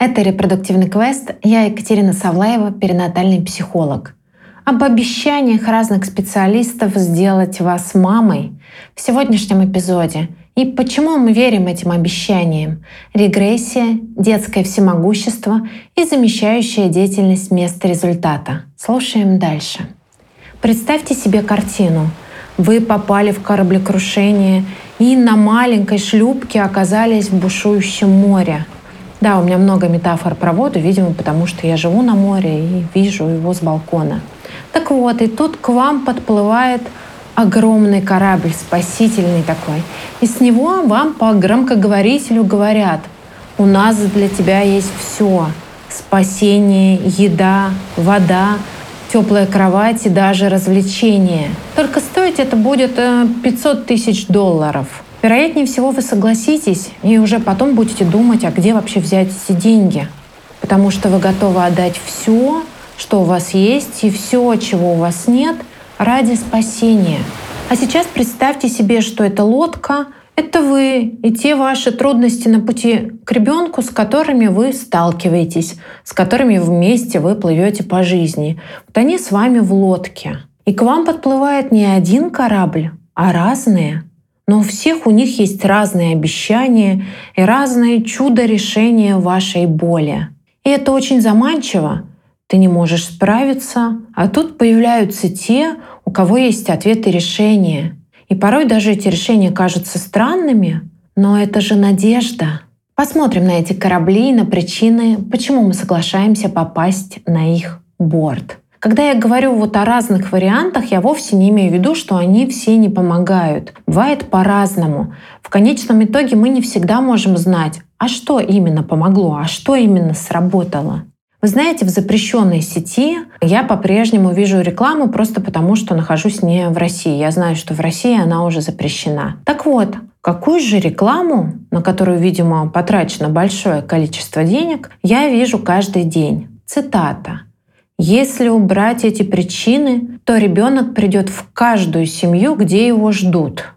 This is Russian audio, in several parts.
Это «Репродуктивный квест». Я Екатерина Савлаева, перинатальный психолог. Об обещаниях разных специалистов сделать вас мамой в сегодняшнем эпизоде и почему мы верим этим обещаниям. Регрессия, детское всемогущество и замещающая деятельность вместо результата. Слушаем дальше. Представьте себе картину. Вы попали в кораблекрушение и на маленькой шлюпке оказались в бушующем море – да, у меня много метафор про воду, видимо, потому что я живу на море и вижу его с балкона. Так вот, и тут к вам подплывает огромный корабль, спасительный такой. И с него вам по громкоговорителю говорят, у нас для тебя есть все. Спасение, еда, вода, теплая кровать и даже развлечения. Только стоить это будет 500 э, тысяч долларов – Вероятнее всего вы согласитесь и уже потом будете думать, а где вообще взять эти деньги. Потому что вы готовы отдать все, что у вас есть, и все, чего у вас нет, ради спасения. А сейчас представьте себе, что эта лодка — это вы и те ваши трудности на пути к ребенку, с которыми вы сталкиваетесь, с которыми вместе вы плывете по жизни. Вот они с вами в лодке. И к вам подплывает не один корабль, а разные — но у всех у них есть разные обещания и разные чудо-решения вашей боли. И это очень заманчиво. Ты не можешь справиться, а тут появляются те, у кого есть ответы решения. И порой даже эти решения кажутся странными, но это же надежда. Посмотрим на эти корабли и на причины, почему мы соглашаемся попасть на их борт. Когда я говорю вот о разных вариантах, я вовсе не имею в виду, что они все не помогают. Бывает по-разному. В конечном итоге мы не всегда можем знать, а что именно помогло, а что именно сработало. Вы знаете, в запрещенной сети я по-прежнему вижу рекламу просто потому, что нахожусь не в России. Я знаю, что в России она уже запрещена. Так вот, какую же рекламу, на которую, видимо, потрачено большое количество денег, я вижу каждый день? Цитата. Если убрать эти причины, то ребенок придет в каждую семью, где его ждут.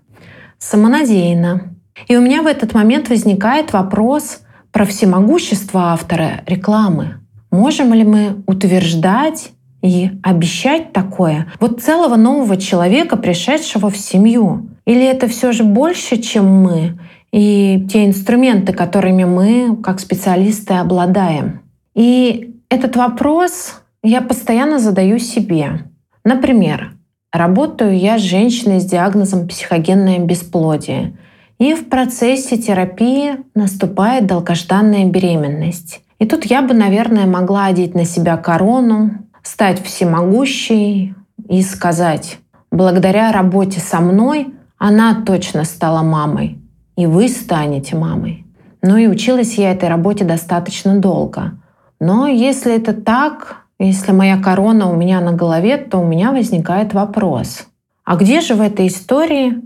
Самонадеянно. И у меня в этот момент возникает вопрос про всемогущество автора рекламы. Можем ли мы утверждать и обещать такое вот целого нового человека, пришедшего в семью? Или это все же больше, чем мы и те инструменты, которыми мы, как специалисты, обладаем? И этот вопрос я постоянно задаю себе. Например, работаю я с женщиной с диагнозом психогенное бесплодие, и в процессе терапии наступает долгожданная беременность. И тут я бы, наверное, могла одеть на себя корону, стать всемогущей и сказать, благодаря работе со мной она точно стала мамой, и вы станете мамой. Ну и училась я этой работе достаточно долго. Но если это так, если моя корона у меня на голове, то у меня возникает вопрос. А где же в этой истории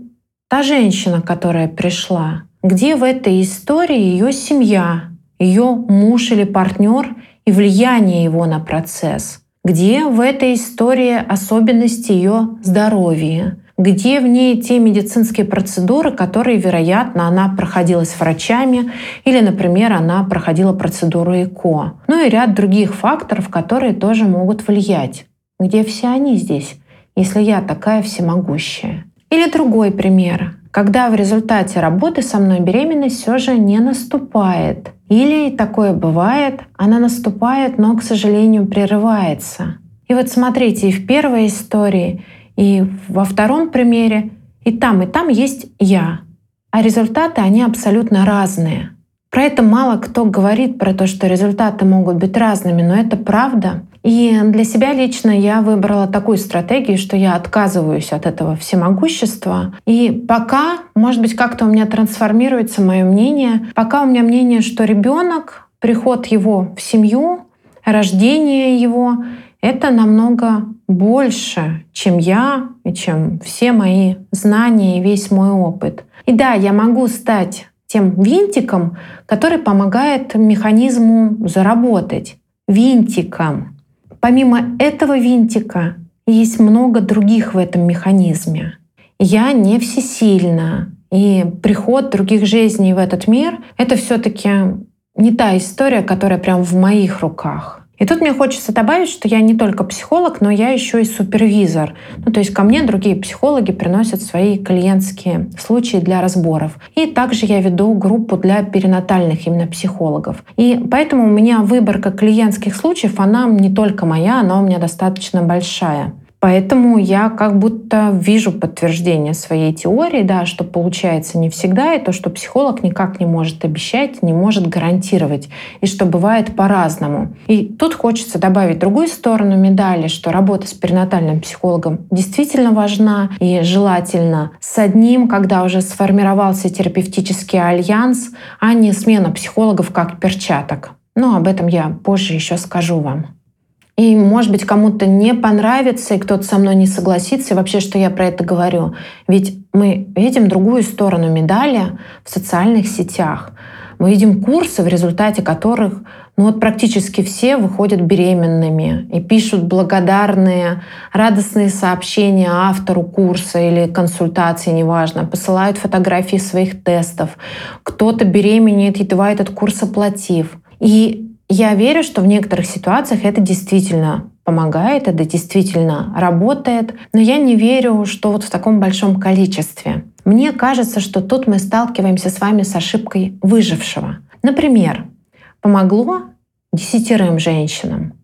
та женщина, которая пришла? Где в этой истории ее семья, ее муж или партнер и влияние его на процесс? Где в этой истории особенности ее здоровья? Где в ней те медицинские процедуры, которые, вероятно, она проходила с врачами или, например, она проходила процедуру ЭКО. Ну и ряд других факторов, которые тоже могут влиять. Где все они здесь, если я такая всемогущая? Или другой пример, когда в результате работы со мной беременность все же не наступает. Или такое бывает, она наступает, но, к сожалению, прерывается. И вот смотрите, и в первой истории, и во втором примере и там, и там есть я. А результаты, они абсолютно разные. Про это мало кто говорит, про то, что результаты могут быть разными, но это правда. И для себя лично я выбрала такую стратегию, что я отказываюсь от этого всемогущества. И пока, может быть, как-то у меня трансформируется мое мнение, пока у меня мнение, что ребенок, приход его в семью, рождение его это намного больше, чем я и чем все мои знания и весь мой опыт. И да, я могу стать тем винтиком, который помогает механизму заработать. Винтиком. Помимо этого винтика есть много других в этом механизме. Я не всесильна. И приход других жизней в этот мир — это все таки не та история, которая прям в моих руках. И тут мне хочется добавить, что я не только психолог, но я еще и супервизор. Ну, то есть ко мне другие психологи приносят свои клиентские случаи для разборов. И также я веду группу для перинатальных именно психологов. И поэтому у меня выборка клиентских случаев, она не только моя, она у меня достаточно большая. Поэтому я как будто вижу подтверждение своей теории, да, что получается не всегда, и то, что психолог никак не может обещать, не может гарантировать, и что бывает по-разному. И тут хочется добавить другую сторону медали, что работа с перинатальным психологом действительно важна и желательно с одним, когда уже сформировался терапевтический альянс, а не смена психологов как перчаток. Но об этом я позже еще скажу вам. И, может быть, кому-то не понравится, и кто-то со мной не согласится, и вообще, что я про это говорю. Ведь мы видим другую сторону медали в социальных сетях. Мы видим курсы, в результате которых ну вот практически все выходят беременными и пишут благодарные, радостные сообщения автору курса или консультации, неважно, посылают фотографии своих тестов. Кто-то беременеет, едва этот курс оплатив. И я верю, что в некоторых ситуациях это действительно помогает, это действительно работает, но я не верю, что вот в таком большом количестве. Мне кажется, что тут мы сталкиваемся с вами с ошибкой выжившего. Например, помогло десятерым женщинам,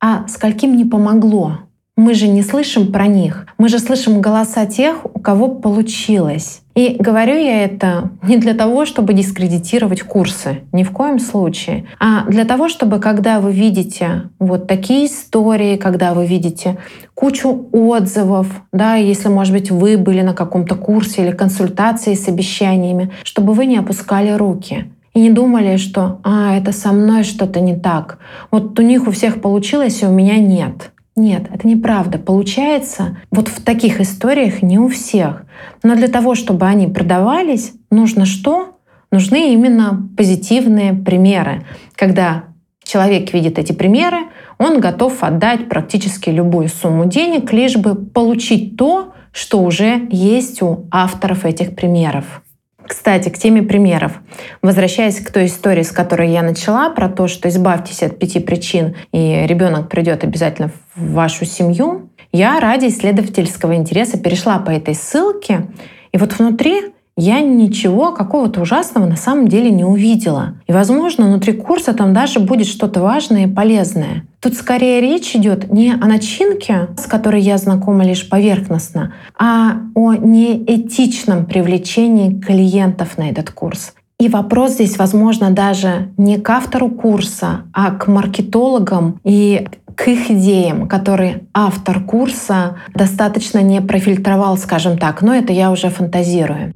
а скольким не помогло? Мы же не слышим про них. Мы же слышим голоса тех, у кого получилось. И говорю я это не для того, чтобы дискредитировать курсы, ни в коем случае, а для того, чтобы когда вы видите вот такие истории, когда вы видите кучу отзывов, да, если, может быть, вы были на каком-то курсе или консультации с обещаниями, чтобы вы не опускали руки и не думали, что «а, это со мной что-то не так». Вот у них у всех получилось, а у меня нет. Нет, это неправда. Получается, вот в таких историях не у всех. Но для того, чтобы они продавались, нужно что? Нужны именно позитивные примеры. Когда человек видит эти примеры, он готов отдать практически любую сумму денег, лишь бы получить то, что уже есть у авторов этих примеров. Кстати, к теме примеров. Возвращаясь к той истории, с которой я начала, про то, что избавьтесь от пяти причин, и ребенок придет обязательно в вашу семью, я ради исследовательского интереса перешла по этой ссылке, и вот внутри я ничего какого-то ужасного на самом деле не увидела. И, возможно, внутри курса там даже будет что-то важное и полезное. Тут скорее речь идет не о начинке, с которой я знакома лишь поверхностно, а о неэтичном привлечении клиентов на этот курс. И вопрос здесь, возможно, даже не к автору курса, а к маркетологам и к их идеям, которые автор курса достаточно не профильтровал, скажем так. Но это я уже фантазирую.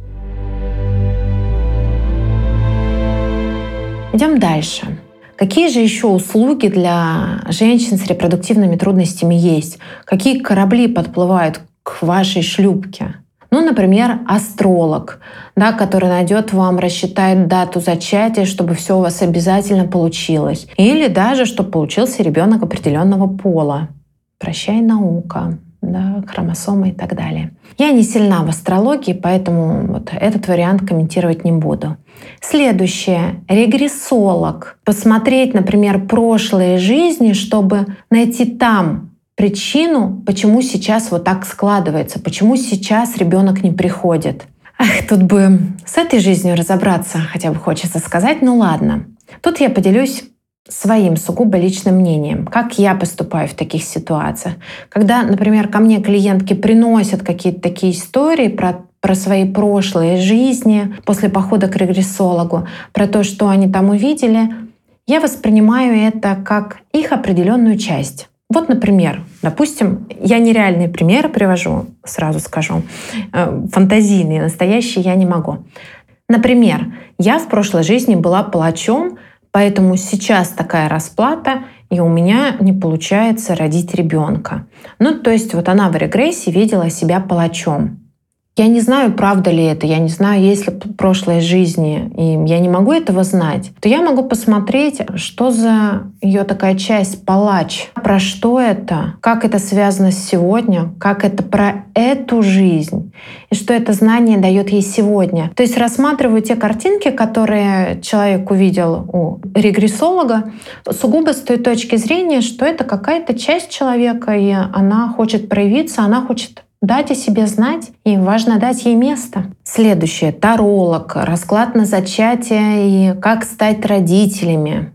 Идем дальше. Какие же еще услуги для женщин с репродуктивными трудностями есть? Какие корабли подплывают к вашей шлюпке? Ну, например, астролог, да, который найдет вам, рассчитает дату зачатия, чтобы все у вас обязательно получилось. Или даже, чтобы получился ребенок определенного пола. Прощай, наука да, хромосомы и так далее. Я не сильна в астрологии, поэтому вот этот вариант комментировать не буду. Следующее. Регрессолог. Посмотреть, например, прошлые жизни, чтобы найти там причину, почему сейчас вот так складывается, почему сейчас ребенок не приходит. Ах, тут бы с этой жизнью разобраться, хотя бы хочется сказать, ну ладно. Тут я поделюсь своим сугубо личным мнением, как я поступаю в таких ситуациях. Когда, например, ко мне клиентки приносят какие-то такие истории про про свои прошлые жизни после похода к регрессологу, про то, что они там увидели, я воспринимаю это как их определенную часть. Вот, например, допустим, я нереальные примеры привожу, сразу скажу, э, фантазийные, настоящие я не могу. Например, я в прошлой жизни была палачом, Поэтому сейчас такая расплата, и у меня не получается родить ребенка. Ну, то есть вот она в регрессии видела себя палачом. Я не знаю, правда ли это, я не знаю, есть ли прошлой жизни, и я не могу этого знать, то я могу посмотреть, что за ее такая часть палач, про что это, как это связано с сегодня, как это про эту жизнь, и что это знание дает ей сегодня. То есть рассматриваю те картинки, которые человек увидел у регрессолога, сугубо с той точки зрения, что это какая-то часть человека, и она хочет проявиться, она хочет дать о себе знать, и важно дать ей место. Следующее — таролог, расклад на зачатие и как стать родителями.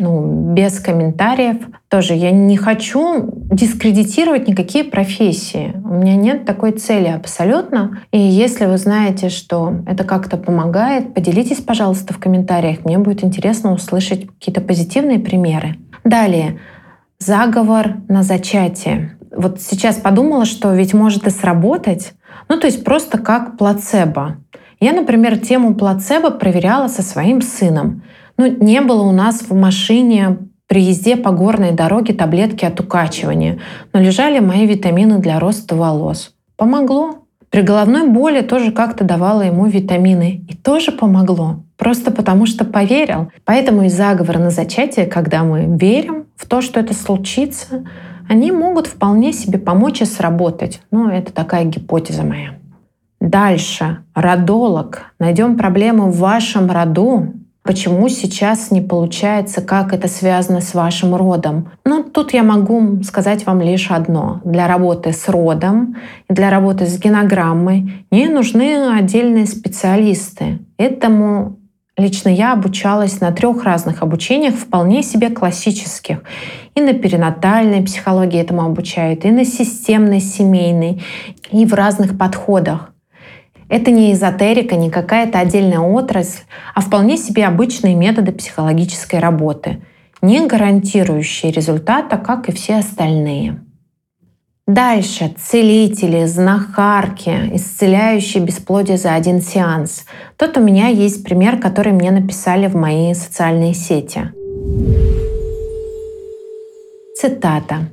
Ну, без комментариев. Тоже я не хочу дискредитировать никакие профессии. У меня нет такой цели абсолютно. И если вы знаете, что это как-то помогает, поделитесь, пожалуйста, в комментариях. Мне будет интересно услышать какие-то позитивные примеры. Далее. Заговор на зачатие вот сейчас подумала, что ведь может и сработать, ну то есть просто как плацебо. Я, например, тему плацебо проверяла со своим сыном. Ну, не было у нас в машине при езде по горной дороге таблетки от укачивания, но лежали мои витамины для роста волос. Помогло. При головной боли тоже как-то давала ему витамины. И тоже помогло. Просто потому что поверил. Поэтому и заговор на зачатие, когда мы верим в то, что это случится, они могут вполне себе помочь и сработать. Ну, это такая гипотеза моя. Дальше. Родолог. Найдем проблему в вашем роду. Почему сейчас не получается, как это связано с вашим родом? Ну, тут я могу сказать вам лишь одно. Для работы с родом для работы с генограммой не нужны отдельные специалисты. Этому Лично я обучалась на трех разных обучениях, вполне себе классических. И на перинатальной психологии этому обучают, и на системной, семейной, и в разных подходах. Это не эзотерика, не какая-то отдельная отрасль, а вполне себе обычные методы психологической работы, не гарантирующие результата, как и все остальные. Дальше целители, знахарки, исцеляющие бесплодие за один сеанс. Тут у меня есть пример, который мне написали в мои социальные сети. Цитата.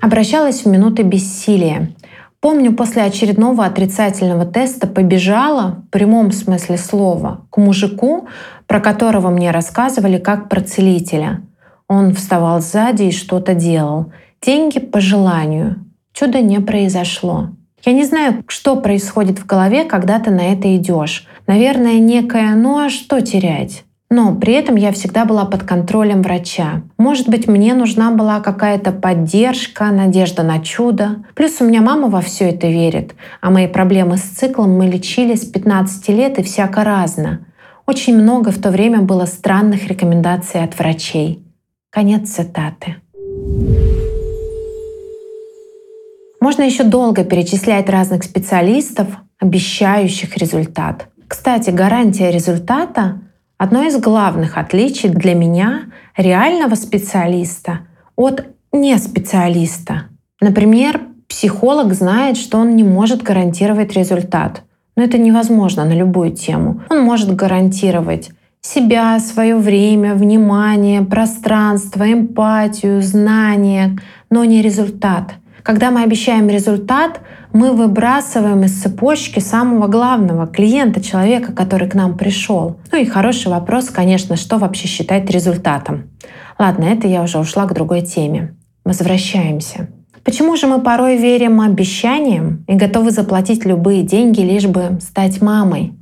Обращалась в минуты бессилия. Помню, после очередного отрицательного теста побежала, в прямом смысле слова, к мужику, про которого мне рассказывали как про целителя. Он вставал сзади и что-то делал. Деньги по желанию чуда не произошло. Я не знаю, что происходит в голове, когда ты на это идешь. Наверное, некое «ну а что терять?» Но при этом я всегда была под контролем врача. Может быть, мне нужна была какая-то поддержка, надежда на чудо. Плюс у меня мама во все это верит. А мои проблемы с циклом мы лечили с 15 лет и всяко разно. Очень много в то время было странных рекомендаций от врачей. Конец цитаты. Можно еще долго перечислять разных специалистов, обещающих результат. Кстати, гарантия результата — одно из главных отличий для меня реального специалиста от неспециалиста. Например, психолог знает, что он не может гарантировать результат. Но это невозможно на любую тему. Он может гарантировать себя, свое время, внимание, пространство, эмпатию, знание, но не результат — когда мы обещаем результат, мы выбрасываем из цепочки самого главного клиента, человека, который к нам пришел. Ну и хороший вопрос, конечно, что вообще считать результатом. Ладно, это я уже ушла к другой теме. Возвращаемся. Почему же мы порой верим обещаниям и готовы заплатить любые деньги, лишь бы стать мамой?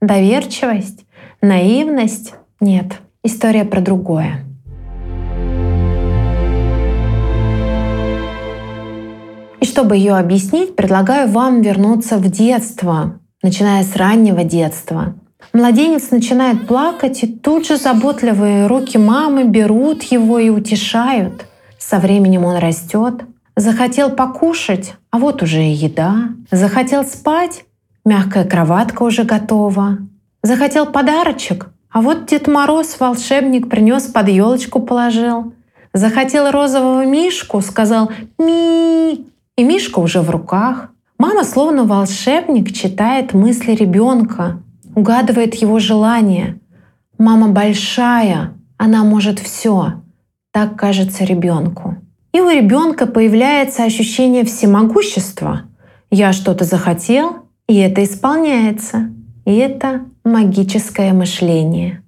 Доверчивость? Наивность? Нет. История про другое. Чтобы ее объяснить, предлагаю вам вернуться в детство, начиная с раннего детства. Младенец начинает плакать, и тут же заботливые руки мамы берут его и утешают. Со временем он растет. Захотел покушать, а вот уже и еда. Захотел спать, мягкая кроватка уже готова. Захотел подарочек, а вот Дед Мороз, волшебник, принес под елочку положил. Захотел розового мишку, сказал «Ми!» И Мишка уже в руках. Мама, словно волшебник, читает мысли ребенка, угадывает его желания. Мама большая, она может все. Так кажется ребенку. И у ребенка появляется ощущение всемогущества. Я что-то захотел, И это исполняется. И это магическое мышление.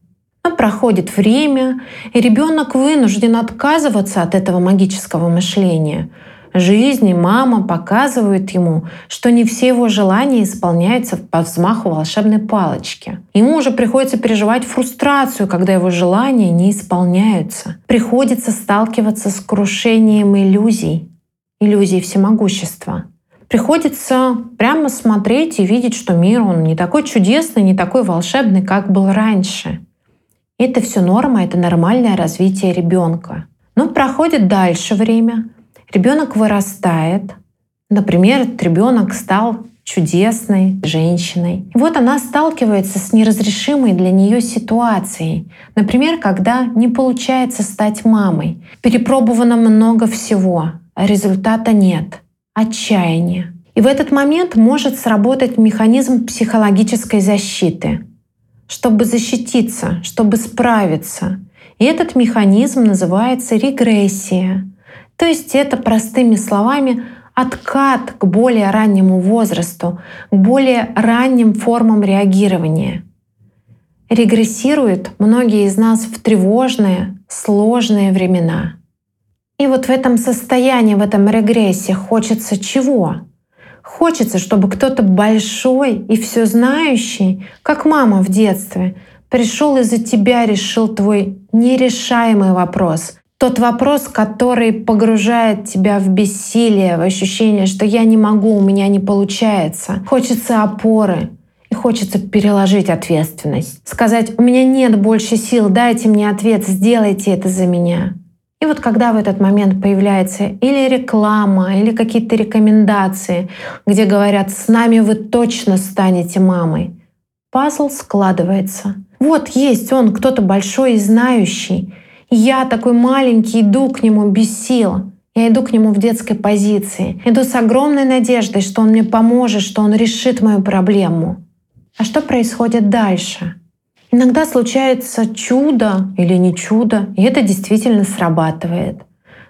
Но проходит время, и ребенок вынужден отказываться от этого магического мышления. Жизнь и мама показывают ему, что не все его желания исполняются по взмаху волшебной палочки. Ему уже приходится переживать фрустрацию, когда его желания не исполняются. Приходится сталкиваться с крушением иллюзий, иллюзий всемогущества. Приходится прямо смотреть и видеть, что мир, он не такой чудесный, не такой волшебный, как был раньше. Это все норма, это нормальное развитие ребенка. Но проходит дальше время, ребенок вырастает. Например, ребенок стал чудесной женщиной. И вот она сталкивается с неразрешимой для нее ситуацией. Например, когда не получается стать мамой. Перепробовано много всего, а результата нет. Отчаяние. И в этот момент может сработать механизм психологической защиты чтобы защититься, чтобы справиться. И этот механизм называется регрессия. То есть это простыми словами откат к более раннему возрасту, к более ранним формам реагирования. Регрессируют многие из нас в тревожные, сложные времена. И вот в этом состоянии, в этом регрессе хочется чего? Хочется, чтобы кто-то большой и все знающий, как мама в детстве, пришел и за тебя решил твой нерешаемый вопрос. Тот вопрос, который погружает тебя в бессилие, в ощущение, что я не могу, у меня не получается. Хочется опоры, и хочется переложить ответственность. Сказать, у меня нет больше сил, дайте мне ответ, сделайте это за меня. И вот когда в этот момент появляется или реклама, или какие-то рекомендации, где говорят, с нами вы точно станете мамой, пазл складывается. Вот есть он, кто-то большой и знающий. Я такой маленький иду к нему без сил. Я иду к нему в детской позиции. Иду с огромной надеждой, что он мне поможет, что он решит мою проблему. А что происходит дальше? Иногда случается чудо или не чудо, и это действительно срабатывает.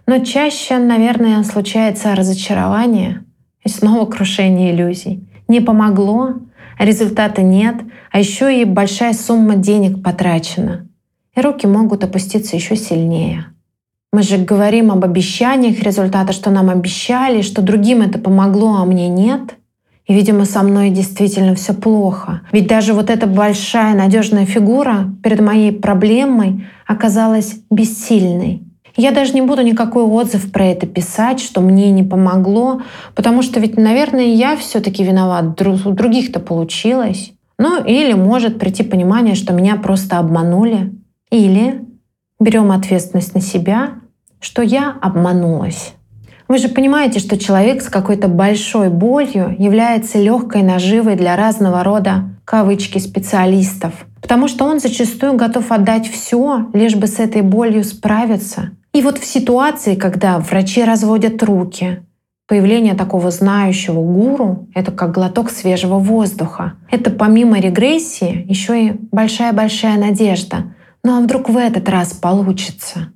Но чаще, наверное, случается разочарование и снова крушение иллюзий. Не помогло, результата нет, а еще и большая сумма денег потрачена. Руки могут опуститься еще сильнее. Мы же говорим об обещаниях результата, что нам обещали, что другим это помогло, а мне нет. И, видимо, со мной действительно все плохо. Ведь даже вот эта большая надежная фигура перед моей проблемой оказалась бессильной. Я даже не буду никакой отзыв про это писать, что мне не помогло, потому что ведь, наверное, я все-таки виноват. У других-то получилось. Ну или может прийти понимание, что меня просто обманули. Или берем ответственность на себя, что я обманулась. Вы же понимаете, что человек с какой-то большой болью является легкой наживой для разного рода кавычки специалистов, потому что он зачастую готов отдать все, лишь бы с этой болью справиться. И вот в ситуации, когда врачи разводят руки, появление такого знающего гуру — это как глоток свежего воздуха. Это помимо регрессии еще и большая-большая надежда. Ну а вдруг в этот раз получится?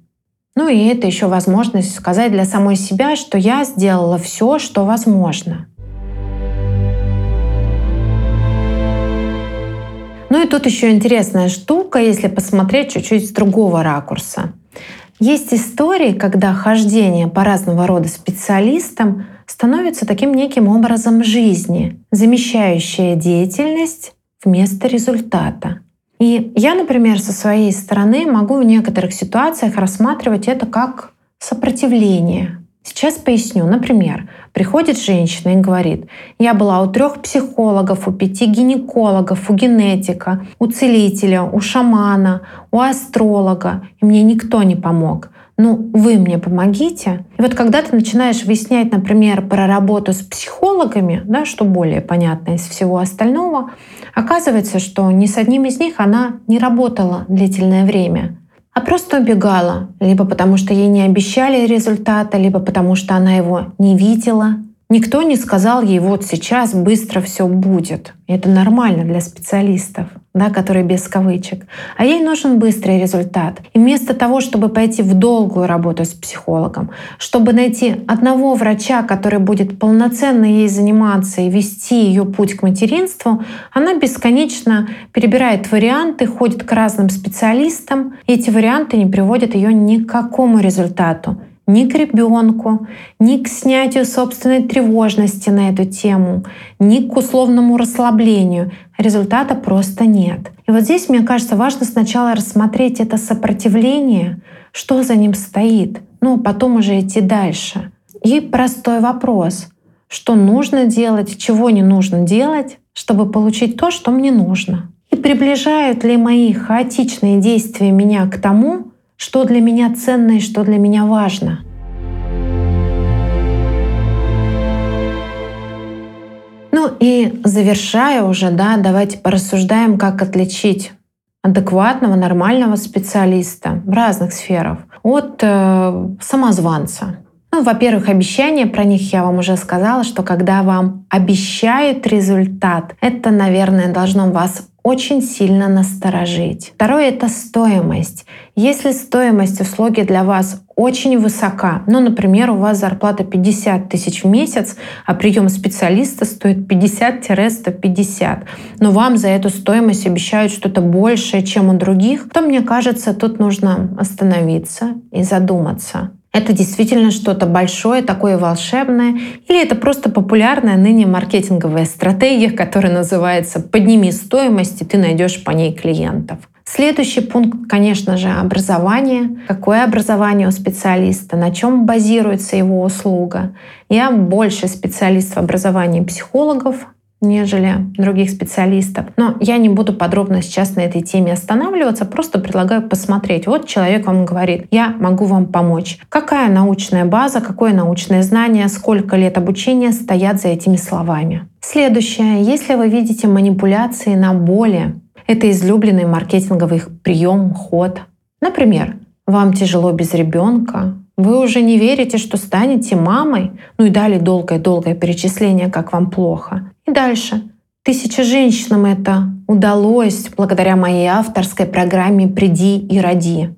Ну и это еще возможность сказать для самой себя, что я сделала все, что возможно. Ну и тут еще интересная штука, если посмотреть чуть-чуть с другого ракурса. Есть истории, когда хождение по разного рода специалистам становится таким неким образом жизни, замещающая деятельность вместо результата. И я, например, со своей стороны могу в некоторых ситуациях рассматривать это как сопротивление. Сейчас поясню. Например, приходит женщина и говорит, я была у трех психологов, у пяти гинекологов, у генетика, у целителя, у шамана, у астролога, и мне никто не помог ну, вы мне помогите. И вот когда ты начинаешь выяснять, например, про работу с психологами, да, что более понятно из всего остального, оказывается, что ни с одним из них она не работала длительное время, а просто убегала, либо потому что ей не обещали результата, либо потому что она его не видела, Никто не сказал ей, вот сейчас быстро все будет. Это нормально для специалистов, да, которые без кавычек. А ей нужен быстрый результат. И вместо того, чтобы пойти в долгую работу с психологом, чтобы найти одного врача, который будет полноценно ей заниматься и вести ее путь к материнству, она бесконечно перебирает варианты, ходит к разным специалистам, и эти варианты не приводят ее ни к какому результату ни к ребенку, ни к снятию собственной тревожности на эту тему, ни к условному расслаблению. Результата просто нет. И вот здесь, мне кажется, важно сначала рассмотреть это сопротивление, что за ним стоит, ну, потом уже идти дальше. И простой вопрос, что нужно делать, чего не нужно делать, чтобы получить то, что мне нужно. И приближают ли мои хаотичные действия меня к тому, что для меня ценно и что для меня важно. Ну и завершая уже, да, давайте порассуждаем, как отличить адекватного, нормального специалиста в разных сферах от э, самозванца. Ну, во-первых, обещания, про них я вам уже сказала, что когда вам обещают результат, это, наверное, должно вас очень сильно насторожить. Второе — это стоимость. Если стоимость услуги для вас очень высока, ну, например, у вас зарплата 50 тысяч в месяц, а прием специалиста стоит 50-150, но вам за эту стоимость обещают что-то большее, чем у других, то, мне кажется, тут нужно остановиться и задуматься. Это действительно что-то большое, такое волшебное, или это просто популярная ныне маркетинговая стратегия, которая называется «подними стоимость, и ты найдешь по ней клиентов». Следующий пункт, конечно же, образование. Какое образование у специалиста, на чем базируется его услуга. Я больше специалист в образовании психологов, нежели других специалистов. Но я не буду подробно сейчас на этой теме останавливаться, просто предлагаю посмотреть. Вот человек вам говорит, я могу вам помочь. Какая научная база, какое научное знание, сколько лет обучения стоят за этими словами. Следующее. Если вы видите манипуляции на боли, это излюбленный маркетинговый прием, ход. Например, вам тяжело без ребенка, вы уже не верите, что станете мамой, ну и дали долгое-долгое перечисление, как вам плохо. И дальше. Тысяча женщинам это удалось благодаря моей авторской программе «Приди и роди».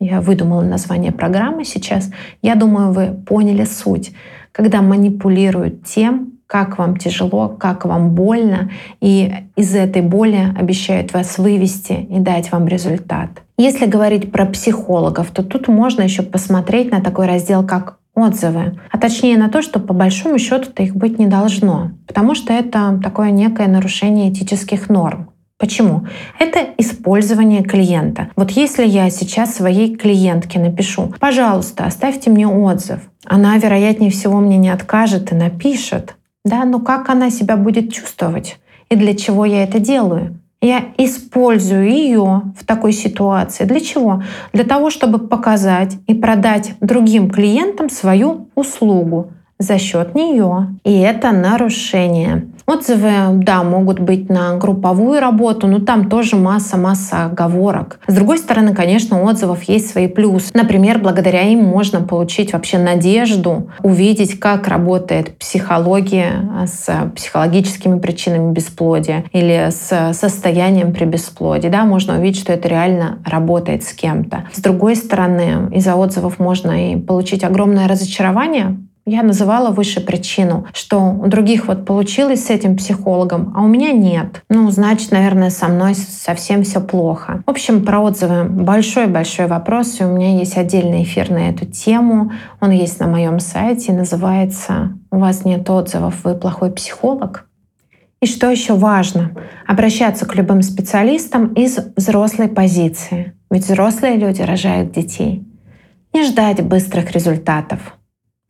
Я выдумала название программы сейчас. Я думаю, вы поняли суть. Когда манипулируют тем, как вам тяжело, как вам больно, и из этой боли обещают вас вывести и дать вам результат. Если говорить про психологов, то тут можно еще посмотреть на такой раздел, как отзывы, а точнее на то, что по большому счету-то их быть не должно, потому что это такое некое нарушение этических норм. Почему? Это использование клиента. Вот если я сейчас своей клиентке напишу, пожалуйста, оставьте мне отзыв, она, вероятнее всего, мне не откажет и напишет. Да, но как она себя будет чувствовать? И для чего я это делаю? Я использую ее в такой ситуации. Для чего? Для того, чтобы показать и продать другим клиентам свою услугу за счет нее. И это нарушение. Отзывы, да, могут быть на групповую работу, но там тоже масса-масса оговорок. С другой стороны, конечно, у отзывов есть свои плюсы. Например, благодаря им можно получить вообще надежду, увидеть, как работает психология с психологическими причинами бесплодия или с состоянием при бесплодии. Да, можно увидеть, что это реально работает с кем-то. С другой стороны, из-за отзывов можно и получить огромное разочарование, я называла выше причину, что у других вот получилось с этим психологом, а у меня нет. Ну, значит, наверное, со мной совсем все плохо. В общем, про отзывы большой-большой вопрос, и у меня есть отдельный эфир на эту тему. Он есть на моем сайте, называется «У вас нет отзывов, вы плохой психолог». И что еще важно? Обращаться к любым специалистам из взрослой позиции. Ведь взрослые люди рожают детей. Не ждать быстрых результатов.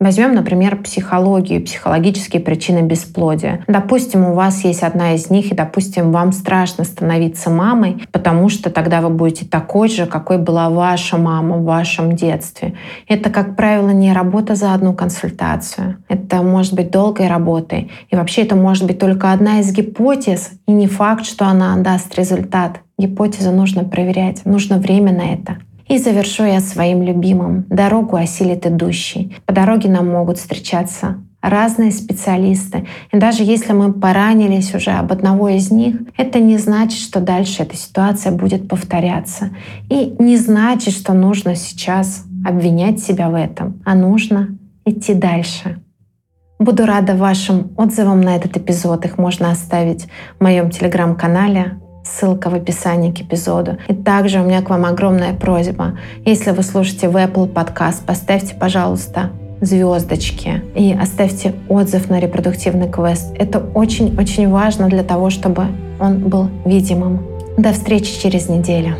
Возьмем, например, психологию, психологические причины бесплодия. Допустим, у вас есть одна из них, и, допустим, вам страшно становиться мамой, потому что тогда вы будете такой же, какой была ваша мама в вашем детстве. Это, как правило, не работа за одну консультацию. Это может быть долгой работой. И вообще это может быть только одна из гипотез, и не факт, что она даст результат. Гипотезу нужно проверять, нужно время на это. И завершу я своим любимым. Дорогу осилит идущий. По дороге нам могут встречаться разные специалисты. И даже если мы поранились уже об одного из них, это не значит, что дальше эта ситуация будет повторяться. И не значит, что нужно сейчас обвинять себя в этом, а нужно идти дальше. Буду рада вашим отзывам на этот эпизод. Их можно оставить в моем телеграм-канале. Ссылка в описании к эпизоду. И также у меня к вам огромная просьба. Если вы слушаете в Apple Podcast, поставьте, пожалуйста, звездочки и оставьте отзыв на репродуктивный квест. Это очень-очень важно для того, чтобы он был видимым. До встречи через неделю.